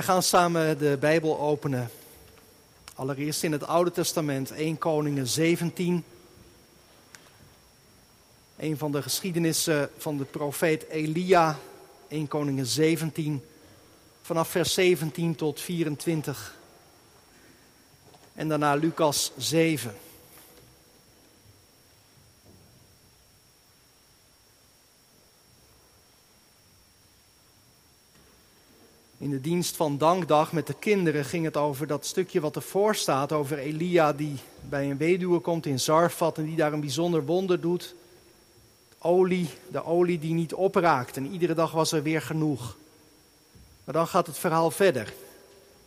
Wij gaan samen de Bijbel openen. Allereerst in het Oude Testament, 1 Koningen 17. Een van de geschiedenissen van de profeet Elia, 1 Koningen 17, vanaf vers 17 tot 24. En daarna Lucas 7. In de dienst van Dankdag met de kinderen ging het over dat stukje wat ervoor staat, over Elia die bij een weduwe komt in Zarfat en die daar een bijzonder wonder doet. Olie, de olie die niet opraakt en iedere dag was er weer genoeg. Maar dan gaat het verhaal verder.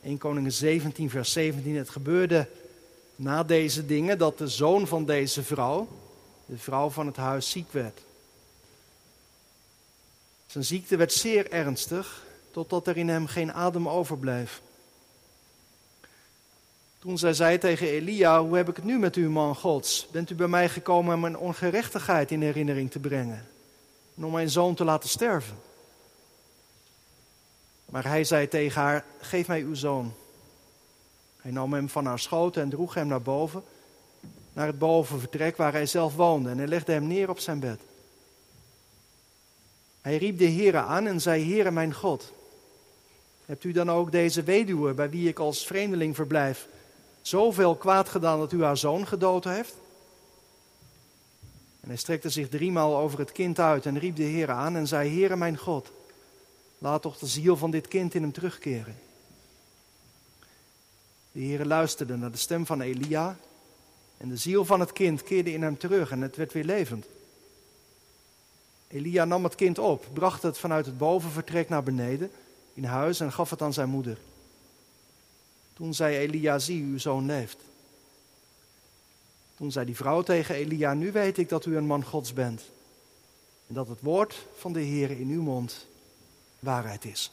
1 Koningen 17, vers 17. Het gebeurde na deze dingen dat de zoon van deze vrouw, de vrouw van het huis, ziek werd. Zijn ziekte werd zeer ernstig totdat er in hem geen adem overbleef. Toen zij zei tegen Elia, hoe heb ik het nu met u, man Gods? Bent u bij mij gekomen om mijn ongerechtigheid in herinnering te brengen en om mijn zoon te laten sterven? Maar hij zei tegen haar, geef mij uw zoon. Hij nam hem van haar schoot en droeg hem naar boven, naar het bovenvertrek waar hij zelf woonde en hij legde hem neer op zijn bed. Hij riep de Heere aan en zei, Heere mijn God, Hebt u dan ook deze weduwe, bij wie ik als vreemdeling verblijf, zoveel kwaad gedaan dat u haar zoon gedood heeft? En hij strekte zich driemaal over het kind uit en riep de Heer aan en zei, Heere mijn God, laat toch de ziel van dit kind in hem terugkeren. De Heer luisterde naar de stem van Elia en de ziel van het kind keerde in hem terug en het werd weer levend. Elia nam het kind op, bracht het vanuit het bovenvertrek naar beneden in huis en gaf het aan zijn moeder. Toen zei Elia, zie, uw zoon leeft. Toen zei die vrouw tegen Elia, nu weet ik dat u een man Gods bent. En dat het woord van de Heer in uw mond waarheid is.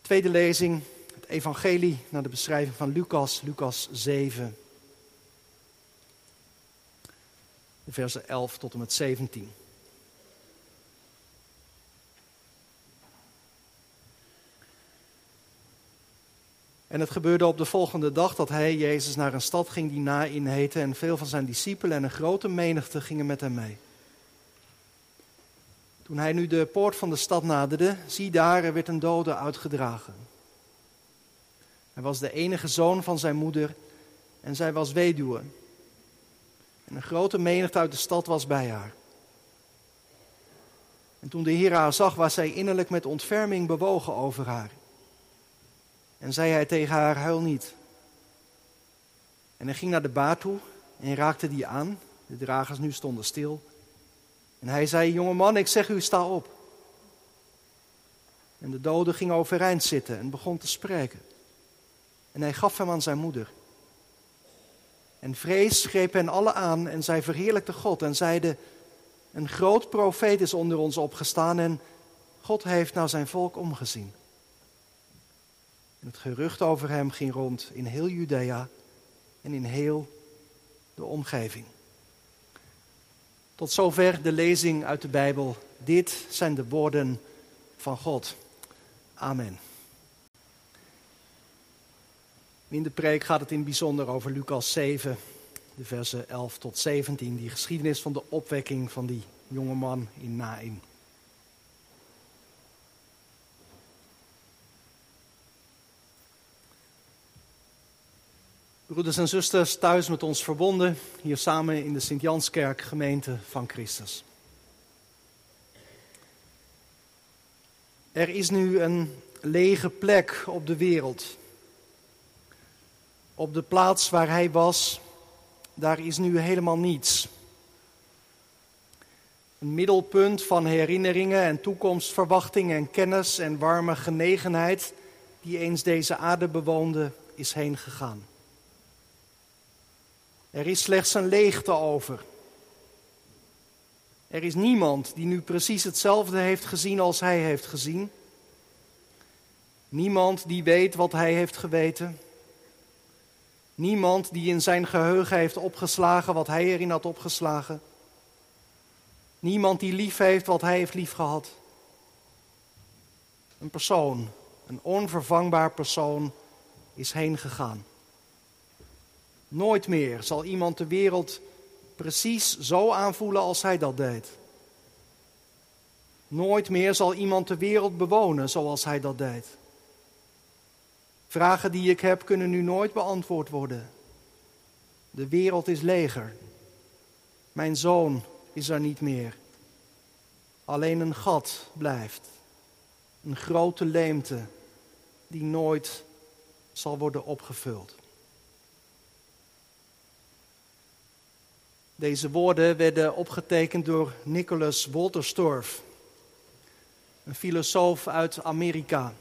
Tweede lezing, het evangelie naar de beschrijving van Lucas, Lucas 7. De versen 11 tot en met 17. En het gebeurde op de volgende dag dat hij, Jezus, naar een stad ging die Nain heette. En veel van zijn discipelen en een grote menigte gingen met hem mee. Toen hij nu de poort van de stad naderde, zie daar, er werd een dode uitgedragen. Hij was de enige zoon van zijn moeder en zij was weduwe. En een grote menigte uit de stad was bij haar. En toen de Heer haar zag, was hij innerlijk met ontferming bewogen over haar. En zei hij tegen haar, huil niet. En hij ging naar de baar toe en raakte die aan. De dragers nu stonden stil. En hij zei, jonge man, ik zeg u, sta op. En de dode ging overeind zitten en begon te spreken. En hij gaf hem aan zijn moeder. En vrees greep hen alle aan en zij verheerlijkte God en zeiden, een groot profeet is onder ons opgestaan en God heeft naar zijn volk omgezien. Het gerucht over hem ging rond in heel Judea en in heel de omgeving. Tot zover de lezing uit de Bijbel. Dit zijn de woorden van God. Amen. In de preek gaat het in bijzonder over Lucas 7, de versen 11 tot 17, die geschiedenis van de opwekking van die jonge man in Nain. Broeders en zusters, thuis met ons verbonden, hier samen in de Sint-Janskerk, gemeente van Christus. Er is nu een lege plek op de wereld. Op de plaats waar hij was, daar is nu helemaal niets. Een middelpunt van herinneringen en toekomstverwachtingen en kennis en warme genegenheid die eens deze aarde bewoonde, is heen gegaan. Er is slechts een leegte over. Er is niemand die nu precies hetzelfde heeft gezien als hij heeft gezien. Niemand die weet wat hij heeft geweten. Niemand die in zijn geheugen heeft opgeslagen wat hij erin had opgeslagen. Niemand die lief heeft wat hij heeft liefgehad. Een persoon, een onvervangbaar persoon, is heen gegaan. Nooit meer zal iemand de wereld precies zo aanvoelen als hij dat deed. Nooit meer zal iemand de wereld bewonen zoals hij dat deed. Vragen die ik heb kunnen nu nooit beantwoord worden. De wereld is leger. Mijn zoon is er niet meer. Alleen een gat blijft. Een grote leemte die nooit zal worden opgevuld. Deze woorden werden opgetekend door Nicholas Wolterstorff, een filosoof uit Amerika.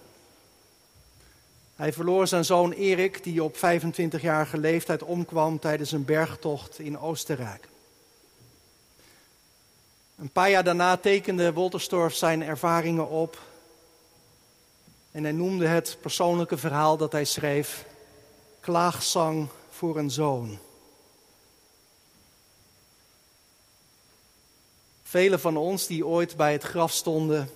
Hij verloor zijn zoon Erik, die op 25-jarige leeftijd omkwam tijdens een bergtocht in Oostenrijk. Een paar jaar daarna tekende Wolterstorff zijn ervaringen op. En hij noemde het persoonlijke verhaal dat hij schreef: Klaagzang voor een zoon. Velen van ons die ooit bij het graf stonden,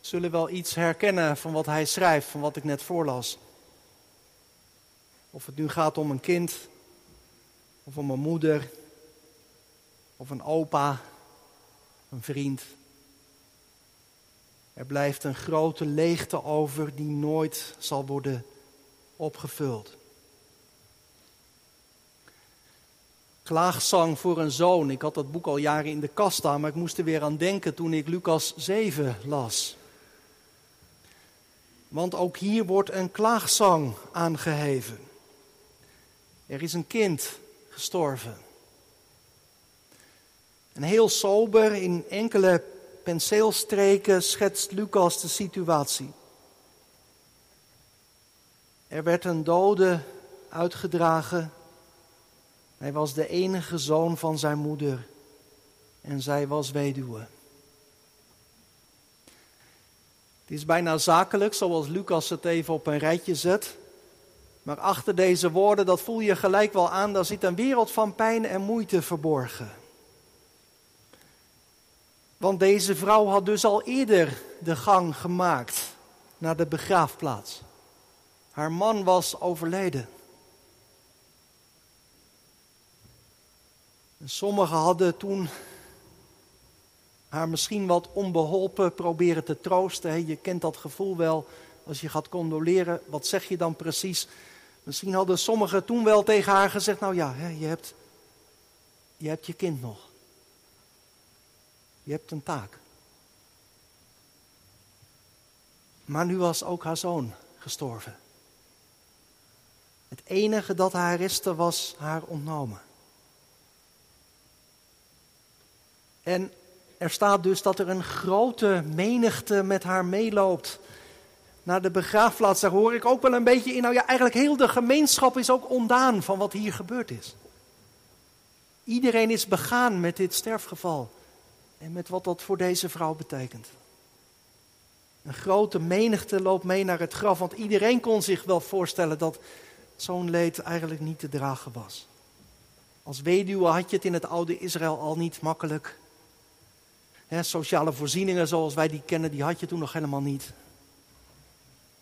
zullen wel iets herkennen van wat hij schrijft, van wat ik net voorlas. Of het nu gaat om een kind, of om een moeder, of een opa, een vriend. Er blijft een grote leegte over die nooit zal worden opgevuld. Klaagzang voor een zoon. Ik had dat boek al jaren in de kast staan, maar ik moest er weer aan denken toen ik Lucas 7 las. Want ook hier wordt een klaagzang aangeheven. Er is een kind gestorven. En heel sober in enkele penseelstreken schetst Lucas de situatie. Er werd een dode uitgedragen. Hij was de enige zoon van zijn moeder en zij was weduwe. Het is bijna zakelijk, zoals Lucas het even op een rijtje zet. Maar achter deze woorden, dat voel je gelijk wel aan, daar zit een wereld van pijn en moeite verborgen. Want deze vrouw had dus al eerder de gang gemaakt naar de begraafplaats. Haar man was overleden. En sommigen hadden toen haar misschien wat onbeholpen proberen te troosten. Je kent dat gevoel wel als je gaat condoleren. Wat zeg je dan precies? Misschien hadden sommigen toen wel tegen haar gezegd: Nou ja, je hebt, je hebt je kind nog. Je hebt een taak. Maar nu was ook haar zoon gestorven. Het enige dat haar restte was haar ontnomen. En er staat dus dat er een grote menigte met haar meeloopt naar de begraafplaats. Daar hoor ik ook wel een beetje in. Nou ja, eigenlijk heel de gemeenschap is ook ondaan van wat hier gebeurd is. Iedereen is begaan met dit sterfgeval en met wat dat voor deze vrouw betekent. Een grote menigte loopt mee naar het graf, want iedereen kon zich wel voorstellen dat zo'n leed eigenlijk niet te dragen was. Als weduwe had je het in het oude Israël al niet makkelijk sociale voorzieningen zoals wij die kennen, die had je toen nog helemaal niet.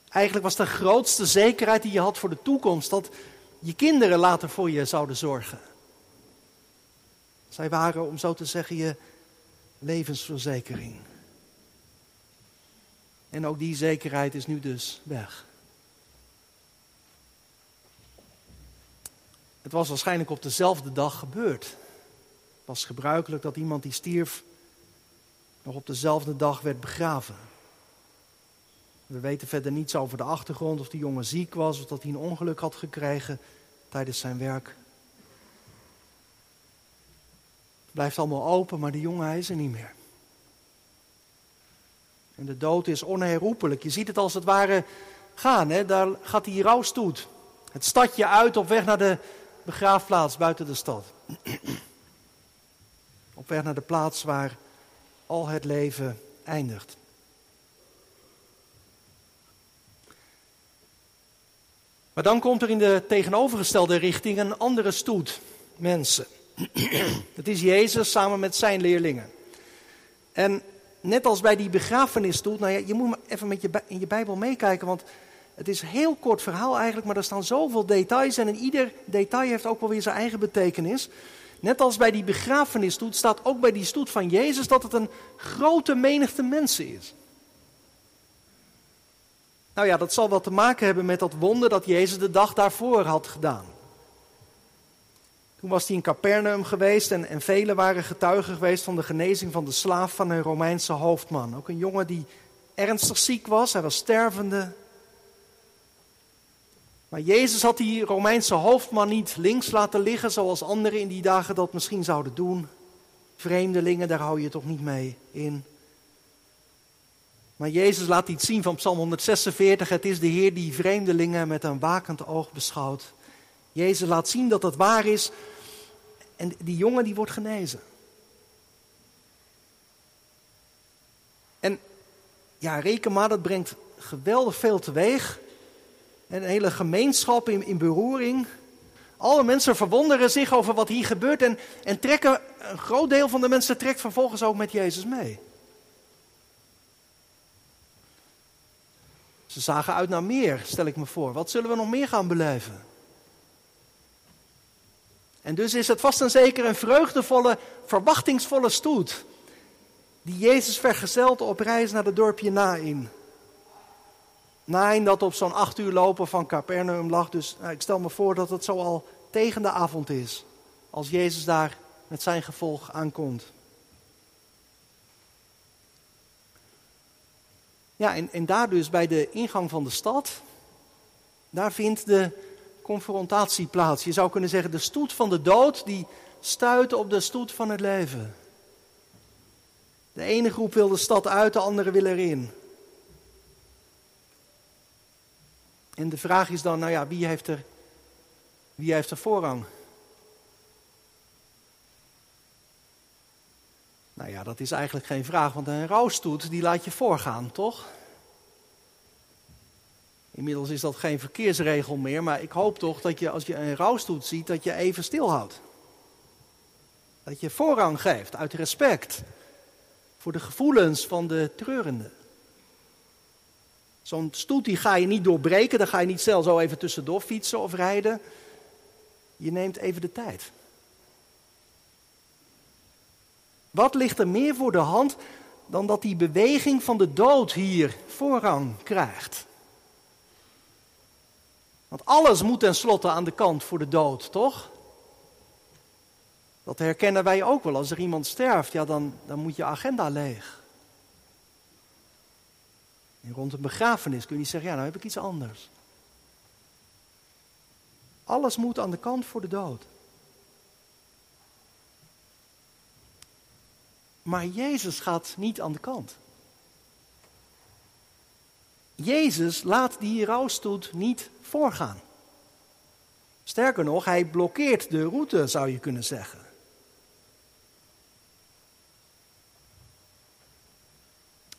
Eigenlijk was de grootste zekerheid die je had voor de toekomst dat je kinderen later voor je zouden zorgen. Zij waren, om zo te zeggen, je levensverzekering. En ook die zekerheid is nu dus weg. Het was waarschijnlijk op dezelfde dag gebeurd. Het was gebruikelijk dat iemand die stierf nog op dezelfde dag werd begraven. We weten verder niets over de achtergrond, of die jongen ziek was of dat hij een ongeluk had gekregen tijdens zijn werk. Het blijft allemaal open, maar de jongen is er niet meer. En de dood is onherroepelijk. Je ziet het als het ware gaan. Hè? Daar gaat die rouwstoet. Het stadje uit op weg naar de begraafplaats buiten de stad. op weg naar de plaats waar al het leven eindigt. Maar dan komt er in de tegenovergestelde richting een andere stoet mensen. Het is Jezus samen met zijn leerlingen. En net als bij die begrafenisstoet, nou ja, je moet even met je, in je Bijbel meekijken, want het is een heel kort verhaal eigenlijk, maar er staan zoveel details en in ieder detail heeft ook wel weer zijn eigen betekenis. Net als bij die begrafenisstoet staat ook bij die stoet van Jezus dat het een grote menigte mensen is. Nou ja, dat zal wel te maken hebben met dat wonder dat Jezus de dag daarvoor had gedaan. Toen was hij in Capernaum geweest en, en velen waren getuigen geweest van de genezing van de slaaf van een Romeinse hoofdman. Ook een jongen die ernstig ziek was, hij was stervende. Maar Jezus had die Romeinse hoofdman niet links laten liggen zoals anderen in die dagen dat misschien zouden doen. Vreemdelingen, daar hou je toch niet mee in. Maar Jezus laat iets zien van Psalm 146. Het is de Heer die vreemdelingen met een wakend oog beschouwt. Jezus laat zien dat het waar is. En die jongen die wordt genezen. En ja, reken maar, dat brengt geweldig veel teweeg. Een hele gemeenschap in, in beroering. Alle mensen verwonderen zich over wat hier gebeurt. En, en trekken, een groot deel van de mensen trekt vervolgens ook met Jezus mee. Ze zagen uit naar meer, stel ik me voor. Wat zullen we nog meer gaan beleven? En dus is het vast en zeker een vreugdevolle, verwachtingsvolle stoet. Die Jezus vergezelt op reis naar het dorpje Nain. Nain dat op zo'n acht uur lopen van Capernaum lag. Dus ik stel me voor dat het zo al tegen de avond is. Als Jezus daar met zijn gevolg aankomt. Ja, en, en daar dus bij de ingang van de stad, daar vindt de confrontatie plaats. Je zou kunnen zeggen, de stoet van de dood, die stuit op de stoet van het leven. De ene groep wil de stad uit, de andere wil erin. En de vraag is dan, nou ja, wie heeft er, wie heeft er voorrang? Nou ja, dat is eigenlijk geen vraag, want een rouwstoet die laat je voorgaan, toch? Inmiddels is dat geen verkeersregel meer, maar ik hoop toch dat je als je een rouwstoet ziet, dat je even stilhoudt. Dat je voorrang geeft uit respect voor de gevoelens van de treurende. Zo'n stoet die ga je niet doorbreken, dan ga je niet snel zo even tussendoor fietsen of rijden. Je neemt even de tijd. Wat ligt er meer voor de hand dan dat die beweging van de dood hier voorrang krijgt? Want alles moet tenslotte aan de kant voor de dood, toch? Dat herkennen wij ook wel. Als er iemand sterft, ja, dan, dan moet je agenda leeg. En rond een begrafenis kun je zeggen, ja, nou heb ik iets anders. Alles moet aan de kant voor de dood. Maar Jezus gaat niet aan de kant. Jezus laat die rouwstoet niet voorgaan. Sterker nog, hij blokkeert de route, zou je kunnen zeggen.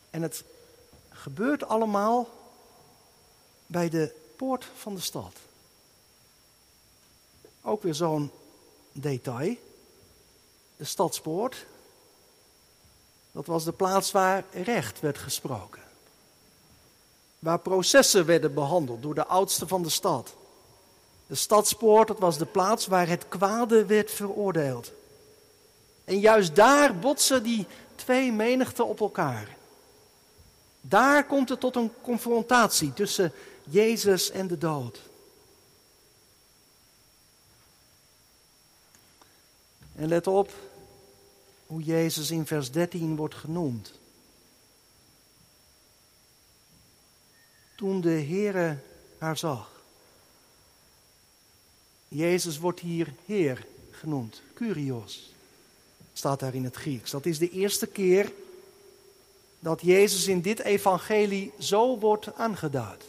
En het gebeurt allemaal bij de poort van de stad. Ook weer zo'n detail. De stadspoort, dat was de plaats waar recht werd gesproken. Waar processen werden behandeld door de oudste van de stad. De stadspoort, dat was de plaats waar het kwade werd veroordeeld. En juist daar botsen die twee menigten op elkaar. Daar komt het tot een confrontatie tussen Jezus en de dood. En let op hoe Jezus in vers 13 wordt genoemd. Toen de Heere haar zag. Jezus wordt hier Heer genoemd, Curios, staat daar in het Grieks. Dat is de eerste keer dat Jezus in dit evangelie zo wordt aangeduid.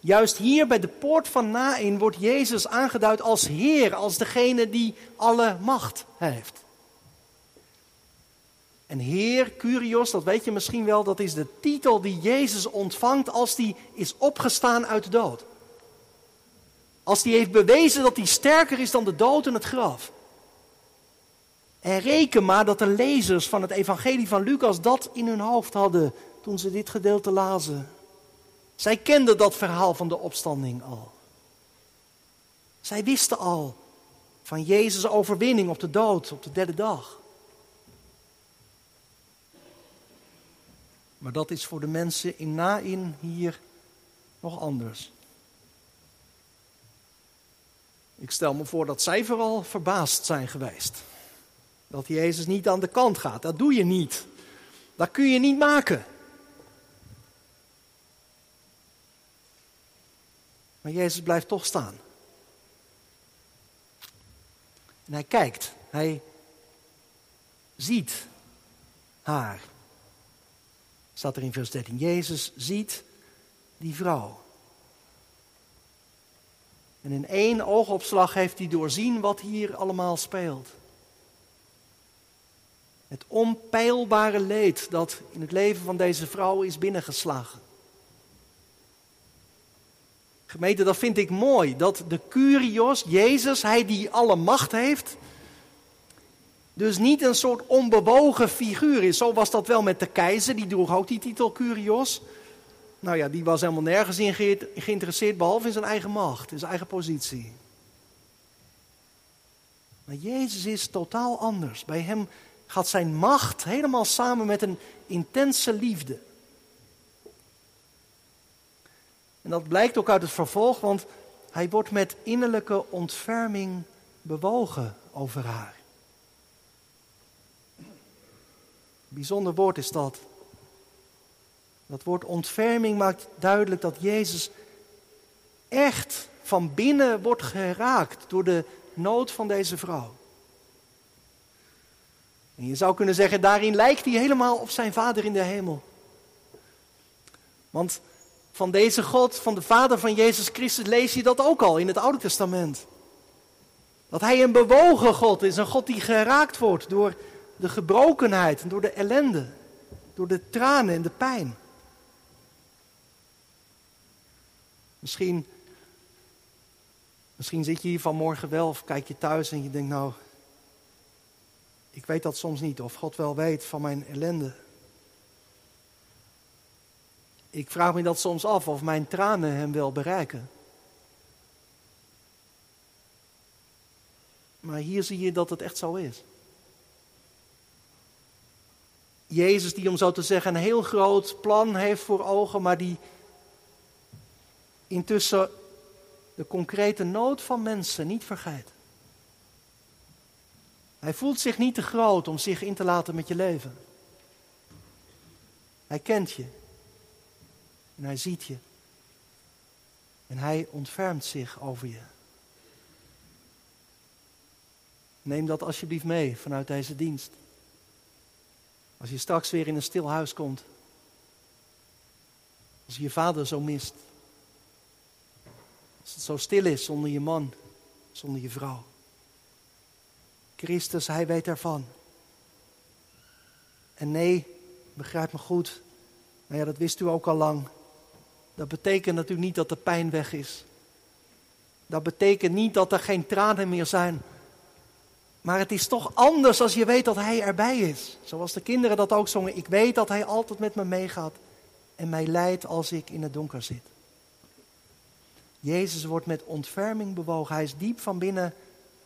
Juist hier bij de poort van Nain wordt Jezus aangeduid als Heer, als degene die alle macht heeft. En Heer, Curios, dat weet je misschien wel, dat is de titel die Jezus ontvangt als hij is opgestaan uit de dood. Als hij heeft bewezen dat hij sterker is dan de dood en het graf. En reken maar dat de lezers van het evangelie van Lucas dat in hun hoofd hadden toen ze dit gedeelte lazen. Zij kenden dat verhaal van de opstanding al. Zij wisten al van Jezus' overwinning op de dood op de derde dag. Maar dat is voor de mensen in Nain hier nog anders. Ik stel me voor dat zij vooral verbaasd zijn geweest. Dat Jezus niet aan de kant gaat. Dat doe je niet. Dat kun je niet maken. Maar Jezus blijft toch staan. En hij kijkt. Hij ziet haar. Staat er in vers 13. Jezus ziet die vrouw. En in één oogopslag heeft hij doorzien wat hier allemaal speelt. Het onpeilbare leed dat in het leven van deze vrouw is binnengeslagen. Gemeente, dat vind ik mooi. Dat de Curios, Jezus, hij die alle macht heeft, dus niet een soort onbewogen figuur is. Zo was dat wel met de keizer, die droeg ook die titel Curios. Nou ja, die was helemaal nergens in geïnteresseerd, behalve in zijn eigen macht, in zijn eigen positie. Maar Jezus is totaal anders. Bij hem gaat zijn macht helemaal samen met een intense liefde. En dat blijkt ook uit het vervolg, want hij wordt met innerlijke ontferming bewogen over haar. Bijzonder woord is dat. Dat woord ontferming maakt duidelijk dat Jezus echt van binnen wordt geraakt door de nood van deze vrouw. En je zou kunnen zeggen, daarin lijkt hij helemaal op zijn vader in de hemel. Want van deze God, van de Vader van Jezus Christus, lees je dat ook al in het Oude Testament. Dat Hij een bewogen God is, een God die geraakt wordt door de gebrokenheid en door de ellende, door de tranen en de pijn. Misschien, misschien zit je hier vanmorgen wel of kijk je thuis en je denkt nou, ik weet dat soms niet of God wel weet van mijn ellende. Ik vraag me dat soms af of mijn tranen hem wel bereiken. Maar hier zie je dat het echt zo is. Jezus die om zo te zeggen een heel groot plan heeft voor ogen, maar die intussen de concrete nood van mensen niet vergeet. Hij voelt zich niet te groot om zich in te laten met je leven. Hij kent je. En hij ziet je. En hij ontfermt zich over je. Neem dat alsjeblieft mee vanuit deze dienst. Als je straks weer in een stil huis komt. Als je je vader zo mist. Als het zo stil is zonder je man, zonder je vrouw. Christus, hij weet ervan. En nee, begrijp me goed. Nou ja, dat wist u ook al lang. Dat betekent natuurlijk niet dat de pijn weg is. Dat betekent niet dat er geen tranen meer zijn. Maar het is toch anders als je weet dat Hij erbij is. Zoals de kinderen dat ook zongen. Ik weet dat Hij altijd met me meegaat en mij leidt als ik in het donker zit. Jezus wordt met ontferming bewogen. Hij is diep van binnen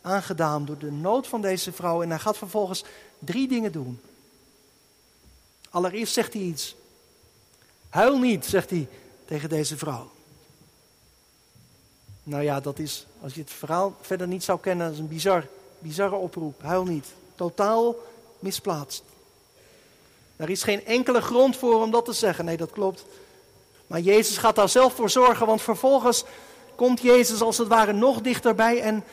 aangedaan door de nood van deze vrouw. En hij gaat vervolgens drie dingen doen. Allereerst zegt hij iets. Huil niet, zegt hij tegen deze vrouw. Nou ja, dat is, als je het verhaal verder niet zou kennen, dat is een bizar, bizarre oproep. Huil niet. Totaal misplaatst. Er is geen enkele grond voor om dat te zeggen. Nee, dat klopt. Maar Jezus gaat daar zelf voor zorgen, want vervolgens komt Jezus als het ware nog dichterbij en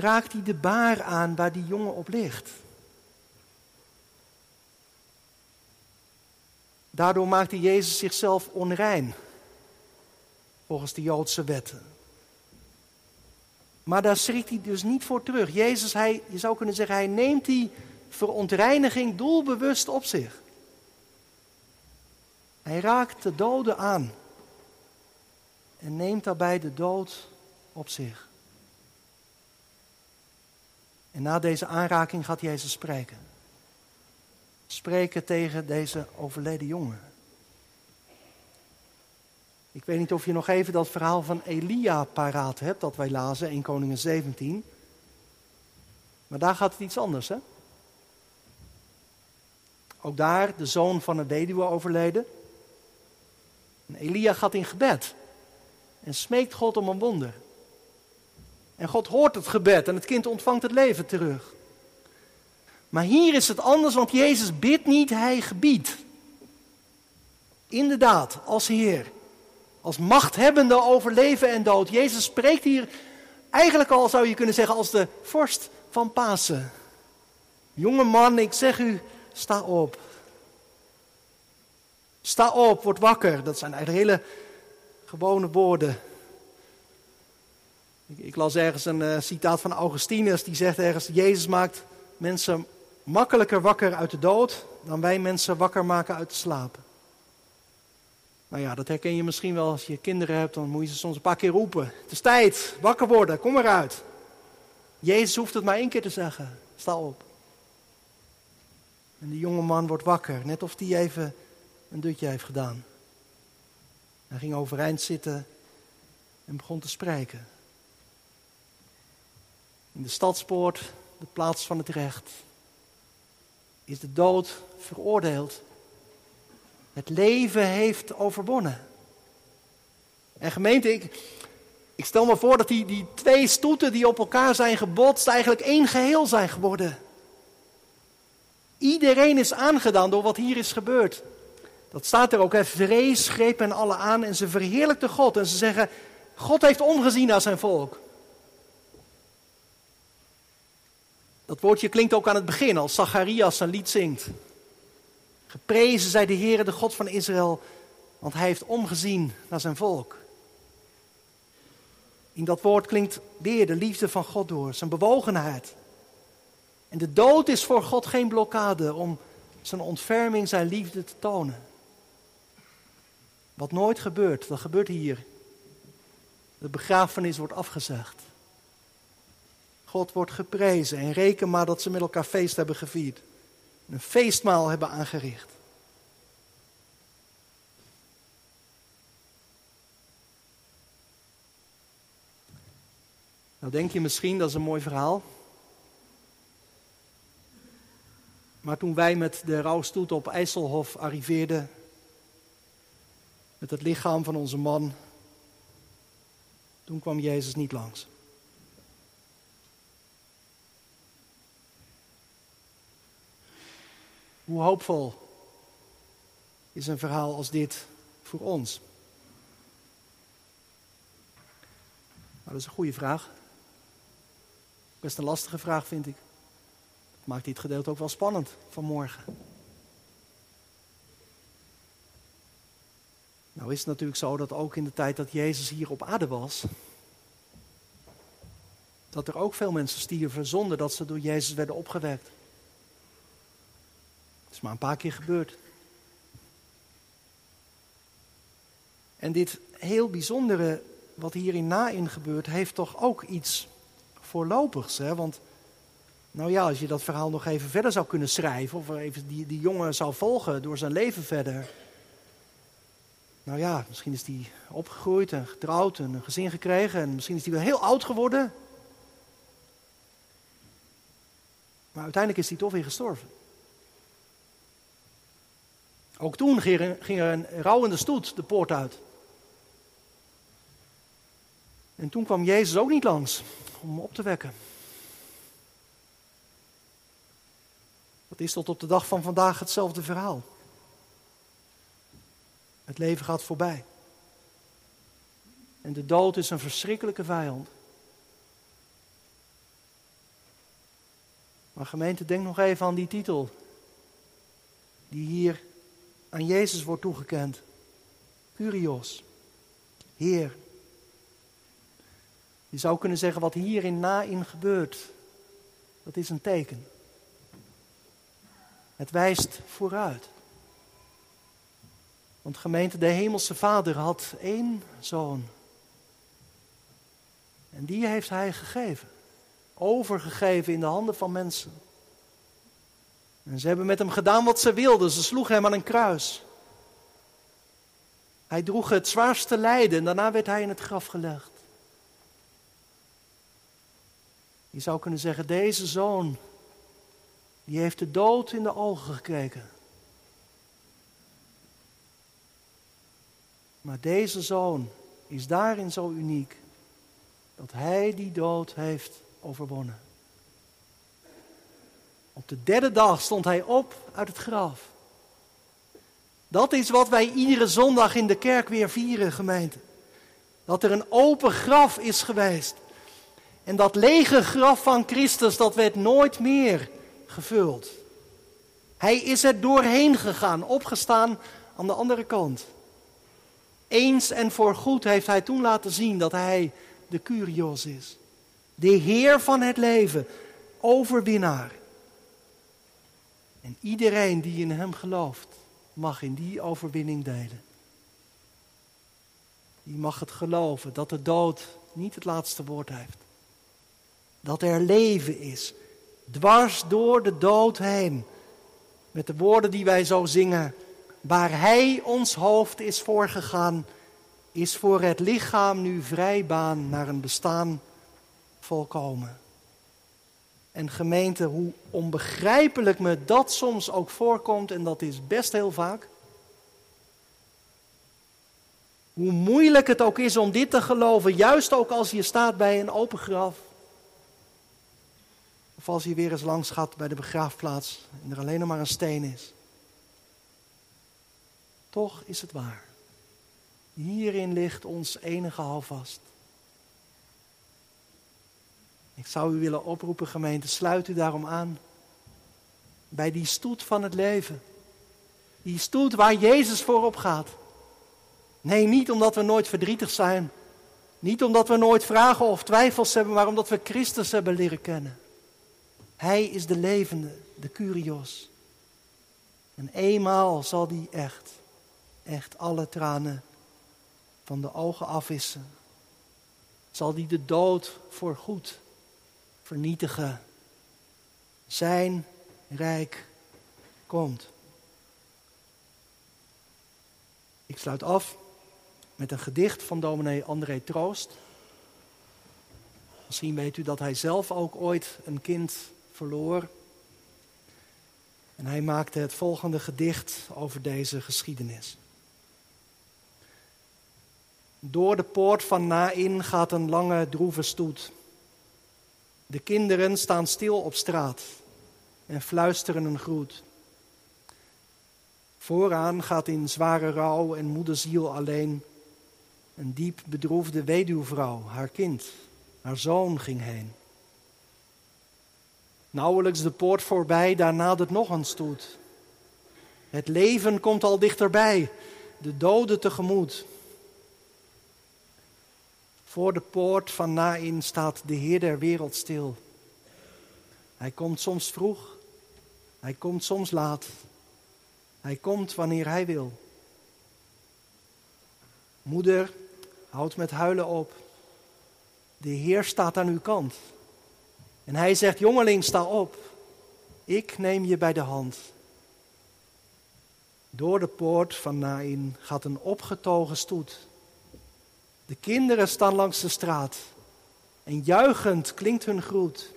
raakt hij de baar aan waar die jongen op ligt. Daardoor maakte Jezus zichzelf onrein, volgens de Joodse wetten. Maar daar schrikt hij dus niet voor terug. Jezus, hij, je zou kunnen zeggen, hij neemt die verontreiniging doelbewust op zich. Hij raakt de doden aan en neemt daarbij de dood op zich. En na deze aanraking gaat Jezus spreken. Spreken tegen deze overleden jongen. Ik weet niet of je nog even dat verhaal van Elia paraat hebt, dat wij lazen, in Koningen 17. Maar daar gaat het iets anders, hè? Ook daar de zoon van een weduwe overleden. En Elia gaat in gebed en smeekt God om een wonder. En God hoort het gebed en het kind ontvangt het leven terug. Maar hier is het anders, want Jezus bidt niet, hij gebiedt. Inderdaad, als Heer, als machthebbende over leven en dood. Jezus spreekt hier eigenlijk al, zou je kunnen zeggen, als de vorst van Pasen. Jonge man, ik zeg u, sta op. Sta op, word wakker. Dat zijn eigenlijk hele gewone woorden. Ik, las ergens een uh, citaat van Augustinus, die zegt ergens: Jezus maakt mensen makkelijker wakker uit de dood dan wij mensen wakker maken uit de slapen. Nou ja, dat herken je misschien wel als je kinderen hebt, dan moet je ze soms een paar keer roepen. Het is tijd, wakker worden, kom eruit. Jezus hoeft het maar één keer te zeggen. Sta op. En die jonge man wordt wakker, net of hij even een dutje heeft gedaan. Hij ging overeind zitten en begon te spreken. In de stadspoort, de plaats van het recht, is de dood veroordeeld. Het leven heeft overwonnen. En gemeente, ik, ik stel me voor dat die, die twee stoeten die op elkaar zijn gebotst eigenlijk één geheel zijn geworden. Iedereen is aangedaan door wat hier is gebeurd. Dat staat er ook. Hè. Vrees greep hen alle aan en ze verheerlijkten God. En ze zeggen, God heeft omgezien naar zijn volk. Dat woordje klinkt ook aan het begin als Zacharias een lied zingt. Geprezen zij de Heere, de God van Israël, want hij heeft omgezien naar zijn volk. In dat woord klinkt weer de liefde van God door, zijn bewogenheid. En de dood is voor God geen blokkade om zijn ontferming, zijn liefde te tonen. Wat nooit gebeurt, dat gebeurt hier. De begrafenis wordt afgezegd. God wordt geprezen en reken maar dat ze met elkaar feest hebben gevierd. Een feestmaal hebben aangericht. Nou denk je misschien, dat is een mooi verhaal. Maar toen wij met de rouwstoet op IJsselhof arriveerden, met het lichaam van onze man, toen kwam Jezus niet langs. Hoe hoopvol is een verhaal als dit voor ons? Nou, dat is een goede vraag. Best een lastige vraag, vind ik. Maakt dit gedeelte ook wel spannend vanmorgen. Nou is het natuurlijk zo dat ook in de tijd dat Jezus hier op aarde was, dat er ook veel mensen stierven zonder dat ze door Jezus werden opgewekt. Is maar een paar keer gebeurd. En dit heel bijzondere wat hierin na in gebeurt, heeft toch ook iets voorlopigs. Hè? Want, nou ja, als je dat verhaal nog even verder zou kunnen schrijven, of even die, die jongen zou volgen door zijn leven verder. Nou ja, misschien is die opgegroeid en getrouwd en een gezin gekregen en misschien is hij wel heel oud geworden. Maar uiteindelijk is hij toch weer gestorven. Ook toen ging er een rouwende stoet de poort uit. En toen kwam Jezus ook niet langs om op te wekken. Dat is tot op de dag van vandaag hetzelfde verhaal. Het leven gaat voorbij. En de dood is een verschrikkelijke vijand. Maar gemeente, denk nog even aan die titel. Die hier aan Jezus wordt toegekend. Curios. Heer. Je zou kunnen zeggen wat hierin na in gebeurt. Dat is een teken. Het wijst vooruit. Want gemeente, de hemelse vader had één zoon. En die heeft hij gegeven. overgegeven in de handen van mensen. En ze hebben met hem gedaan wat ze wilden. Ze sloegen hem aan een kruis. Hij droeg het zwaarste lijden en daarna werd hij in het graf gelegd. Je zou kunnen zeggen, deze zoon, die heeft de dood in de ogen gekeken. Maar deze zoon is daarin zo uniek dat hij die dood heeft overwonnen. Op de derde dag stond hij op uit het graf. Dat is wat wij iedere zondag in de kerk weer vieren, gemeente. Dat er een open graf is geweest. En dat lege graf van Christus, dat werd nooit meer gevuld. Hij is er doorheen gegaan, opgestaan aan de andere kant. Eens en voorgoed heeft hij toen laten zien dat hij de Curios is. De Heer van het leven, overwinnaar. En iedereen die in hem gelooft, mag in die overwinning delen. Die mag het geloven dat de dood niet het laatste woord heeft. Dat er leven is, dwars door de dood heen. Met de woorden die wij zo zingen. Waar Hij ons hoofd is voorgegaan, is voor het lichaam nu vrijbaan naar een bestaan volkomen. En gemeente, hoe onbegrijpelijk me dat soms ook voorkomt, en dat is best heel vaak. Hoe moeilijk het ook is om dit te geloven, juist ook als je staat bij een open graf. Of als je weer eens langs gaat bij de begraafplaats en er alleen nog maar een steen is. Toch is het waar. Hierin ligt ons enige houvast. Ik zou u willen oproepen, gemeente, sluit u daarom aan. Bij die stoet van het leven. Die stoet waar Jezus voorop gaat. Nee, niet omdat we nooit verdrietig zijn. Niet omdat we nooit vragen of twijfels hebben, maar omdat we Christus hebben leren kennen. Hij is de levende, de Curios. En eenmaal zal die echt, echt alle tranen van de ogen afwissen. Zal die de dood voor goed vernietigen. Zijn rijk komt. Ik sluit af met een gedicht van dominee André Troost. Misschien weet u dat hij zelf ook ooit een kind verloor. En hij maakte het volgende gedicht over deze geschiedenis. Door de poort van Nain gaat een lange droeve stoet. De kinderen staan stil op straat en fluisteren een groet. Vooraan gaat in zware rouw en moederziel alleen een diep bedroefde weduwvrouw, haar kind, haar zoon ging heen. Nauwelijks de poort voorbij, daar nadert nog een stoet. Het leven komt al dichterbij, de doden tegemoet. Voor de poort van Nain staat de Heer der wereld stil. Hij komt soms vroeg, hij komt soms laat. Hij komt wanneer hij wil. Moeder, houd met huilen op. De Heer staat aan uw kant. En hij zegt, jongeling, sta op. Ik neem je bij de hand. Door de poort van Nain gaat een opgetogen stoet. De kinderen staan langs de straat en juichend klinkt hun groet.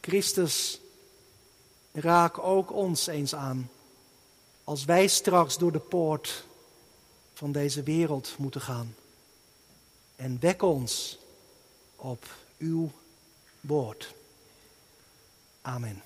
Christus, raak ook ons eens aan, als wij straks door de poort van deze wereld moeten gaan. En wek ons op uw woord. Amen.